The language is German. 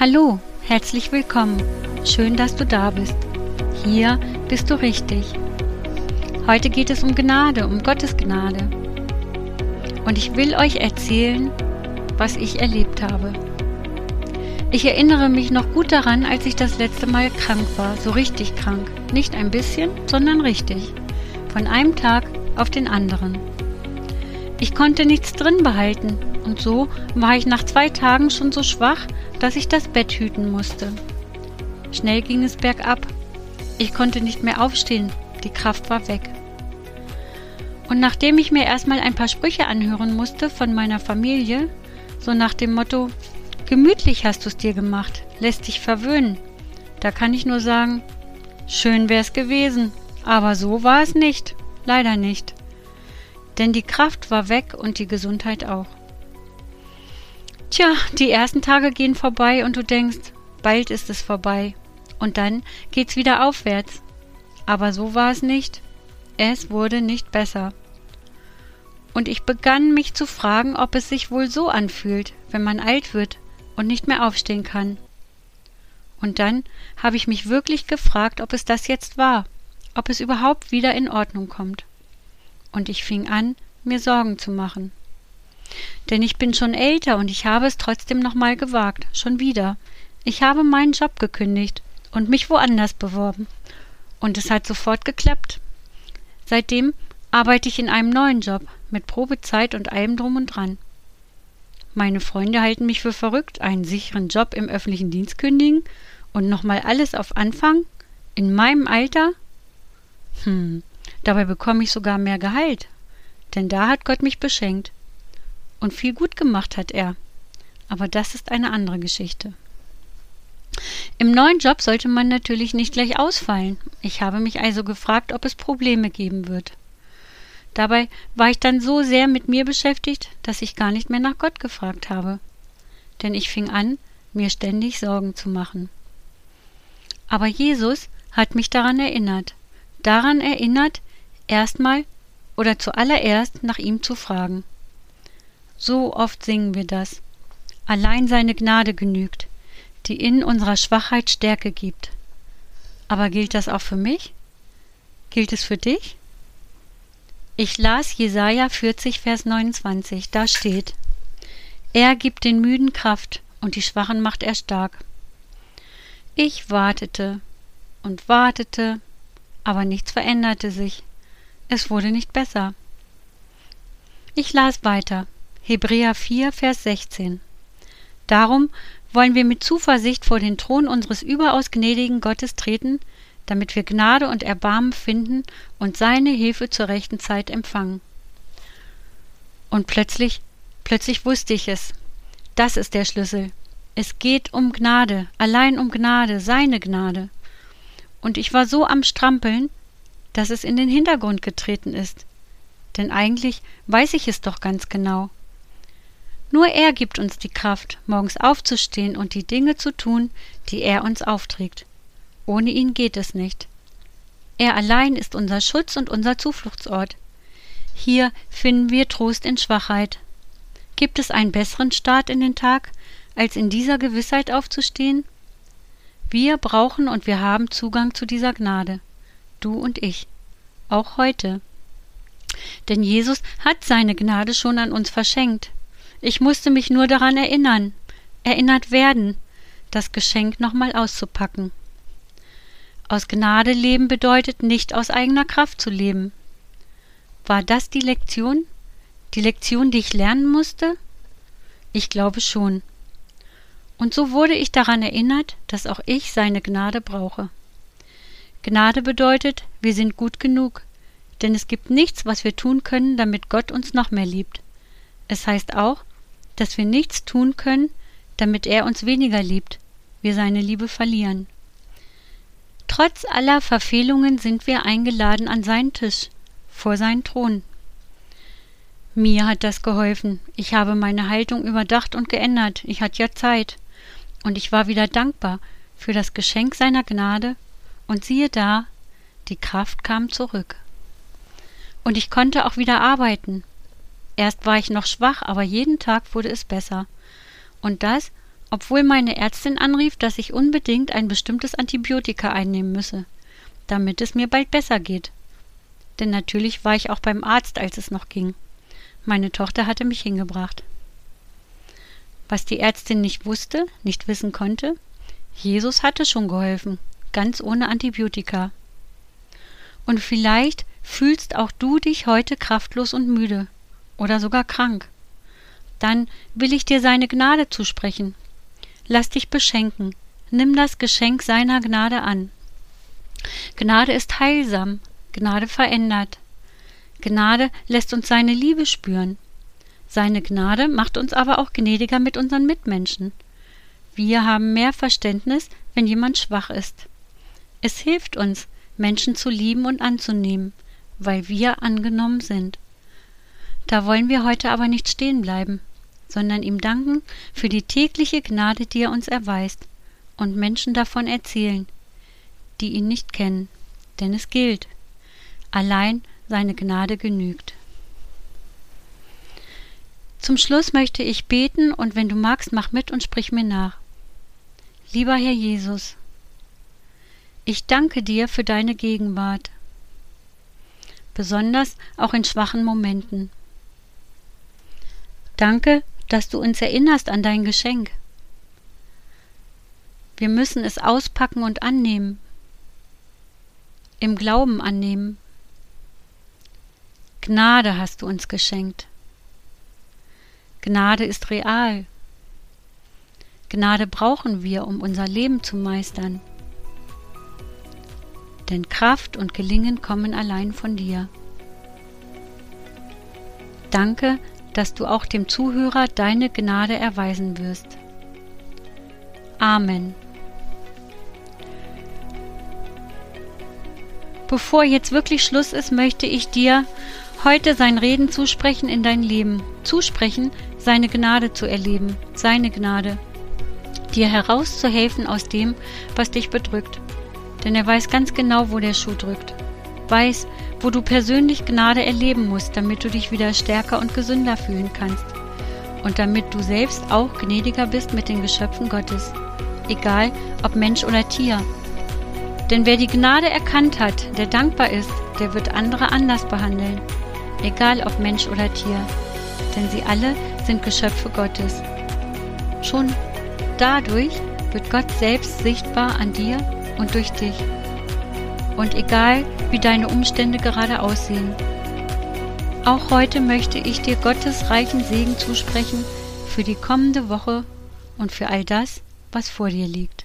Hallo, herzlich willkommen. Schön, dass du da bist. Hier bist du richtig. Heute geht es um Gnade, um Gottes Gnade. Und ich will euch erzählen, was ich erlebt habe. Ich erinnere mich noch gut daran, als ich das letzte Mal krank war, so richtig krank. Nicht ein bisschen, sondern richtig. Von einem Tag auf den anderen. Ich konnte nichts drin behalten und so war ich nach zwei Tagen schon so schwach, dass ich das Bett hüten musste. Schnell ging es bergab. Ich konnte nicht mehr aufstehen, die Kraft war weg. Und nachdem ich mir erstmal ein paar Sprüche anhören musste von meiner Familie, so nach dem Motto, gemütlich hast du's dir gemacht, lässt dich verwöhnen, da kann ich nur sagen, schön wär's gewesen, aber so war es nicht, leider nicht. Denn die Kraft war weg und die Gesundheit auch. Tja, die ersten Tage gehen vorbei und du denkst, bald ist es vorbei. Und dann geht's wieder aufwärts. Aber so war es nicht. Es wurde nicht besser. Und ich begann mich zu fragen, ob es sich wohl so anfühlt, wenn man alt wird und nicht mehr aufstehen kann. Und dann habe ich mich wirklich gefragt, ob es das jetzt war, ob es überhaupt wieder in Ordnung kommt. Und ich fing an, mir Sorgen zu machen. Denn ich bin schon älter und ich habe es trotzdem nochmal gewagt. Schon wieder. Ich habe meinen Job gekündigt und mich woanders beworben. Und es hat sofort geklappt. Seitdem arbeite ich in einem neuen Job, mit Probezeit und allem drum und dran. Meine Freunde halten mich für verrückt, einen sicheren Job im öffentlichen Dienst kündigen und nochmal alles auf Anfang? In meinem Alter? Hm, dabei bekomme ich sogar mehr Gehalt. Denn da hat Gott mich beschenkt. Und viel gut gemacht hat er. Aber das ist eine andere Geschichte. Im neuen Job sollte man natürlich nicht gleich ausfallen. Ich habe mich also gefragt, ob es Probleme geben wird. Dabei war ich dann so sehr mit mir beschäftigt, dass ich gar nicht mehr nach Gott gefragt habe. Denn ich fing an, mir ständig Sorgen zu machen. Aber Jesus hat mich daran erinnert, daran erinnert, erstmal oder zuallererst nach ihm zu fragen. So oft singen wir das. Allein seine Gnade genügt, die in unserer Schwachheit Stärke gibt. Aber gilt das auch für mich? Gilt es für dich? Ich las Jesaja 40, Vers 29. Da steht: Er gibt den Müden Kraft und die Schwachen macht er stark. Ich wartete und wartete, aber nichts veränderte sich. Es wurde nicht besser. Ich las weiter. Hebräer 4, Vers 16. Darum wollen wir mit Zuversicht vor den Thron unseres überaus gnädigen Gottes treten, damit wir Gnade und Erbarmen finden und seine Hilfe zur rechten Zeit empfangen. Und plötzlich, plötzlich wusste ich es. Das ist der Schlüssel. Es geht um Gnade, allein um Gnade, seine Gnade. Und ich war so am Strampeln, dass es in den Hintergrund getreten ist. Denn eigentlich weiß ich es doch ganz genau. Nur er gibt uns die Kraft, morgens aufzustehen und die Dinge zu tun, die er uns aufträgt. Ohne ihn geht es nicht. Er allein ist unser Schutz und unser Zufluchtsort. Hier finden wir Trost in Schwachheit. Gibt es einen besseren Start in den Tag, als in dieser Gewissheit aufzustehen? Wir brauchen und wir haben Zugang zu dieser Gnade. Du und ich. Auch heute. Denn Jesus hat seine Gnade schon an uns verschenkt. Ich musste mich nur daran erinnern, erinnert werden, das Geschenk nochmal auszupacken. Aus Gnade leben bedeutet nicht aus eigener Kraft zu leben. War das die Lektion? Die Lektion, die ich lernen musste? Ich glaube schon. Und so wurde ich daran erinnert, dass auch ich seine Gnade brauche. Gnade bedeutet, wir sind gut genug, denn es gibt nichts, was wir tun können, damit Gott uns noch mehr liebt. Es heißt auch, dass wir nichts tun können, damit er uns weniger liebt, wir seine Liebe verlieren. Trotz aller Verfehlungen sind wir eingeladen an seinen Tisch, vor seinen Thron. Mir hat das geholfen. Ich habe meine Haltung überdacht und geändert. Ich hatte ja Zeit. Und ich war wieder dankbar für das Geschenk seiner Gnade. Und siehe da, die Kraft kam zurück. Und ich konnte auch wieder arbeiten. Erst war ich noch schwach, aber jeden Tag wurde es besser. Und das, obwohl meine Ärztin anrief, dass ich unbedingt ein bestimmtes Antibiotika einnehmen müsse, damit es mir bald besser geht. Denn natürlich war ich auch beim Arzt, als es noch ging. Meine Tochter hatte mich hingebracht. Was die Ärztin nicht wusste, nicht wissen konnte, Jesus hatte schon geholfen, ganz ohne Antibiotika. Und vielleicht fühlst auch du dich heute kraftlos und müde oder sogar krank. Dann will ich dir seine Gnade zusprechen. Lass dich beschenken. Nimm das Geschenk seiner Gnade an. Gnade ist heilsam, Gnade verändert. Gnade lässt uns seine Liebe spüren. Seine Gnade macht uns aber auch gnädiger mit unseren Mitmenschen. Wir haben mehr Verständnis, wenn jemand schwach ist. Es hilft uns, Menschen zu lieben und anzunehmen, weil wir angenommen sind. Da wollen wir heute aber nicht stehen bleiben, sondern ihm danken für die tägliche Gnade, die er uns erweist, und Menschen davon erzählen, die ihn nicht kennen. Denn es gilt, allein seine Gnade genügt. Zum Schluss möchte ich beten und wenn du magst, mach mit und sprich mir nach. Lieber Herr Jesus, ich danke dir für deine Gegenwart, besonders auch in schwachen Momenten. Danke, dass du uns erinnerst an dein Geschenk. Wir müssen es auspacken und annehmen, im Glauben annehmen. Gnade hast du uns geschenkt. Gnade ist real. Gnade brauchen wir, um unser Leben zu meistern. Denn Kraft und Gelingen kommen allein von dir. Danke, dass du auch dem Zuhörer deine Gnade erweisen wirst. Amen. Bevor jetzt wirklich Schluss ist, möchte ich dir heute sein Reden zusprechen in dein Leben. Zusprechen, seine Gnade zu erleben, seine Gnade. Dir herauszuhelfen aus dem, was dich bedrückt. Denn er weiß ganz genau, wo der Schuh drückt. Weiß, wo du persönlich Gnade erleben musst, damit du dich wieder stärker und gesünder fühlen kannst. Und damit du selbst auch gnädiger bist mit den Geschöpfen Gottes. Egal, ob Mensch oder Tier. Denn wer die Gnade erkannt hat, der dankbar ist, der wird andere anders behandeln. Egal ob Mensch oder Tier. Denn sie alle sind Geschöpfe Gottes. Schon dadurch wird Gott selbst sichtbar an dir und durch dich. Und egal, wie deine Umstände gerade aussehen. Auch heute möchte ich dir Gottes reichen Segen zusprechen für die kommende Woche und für all das, was vor dir liegt.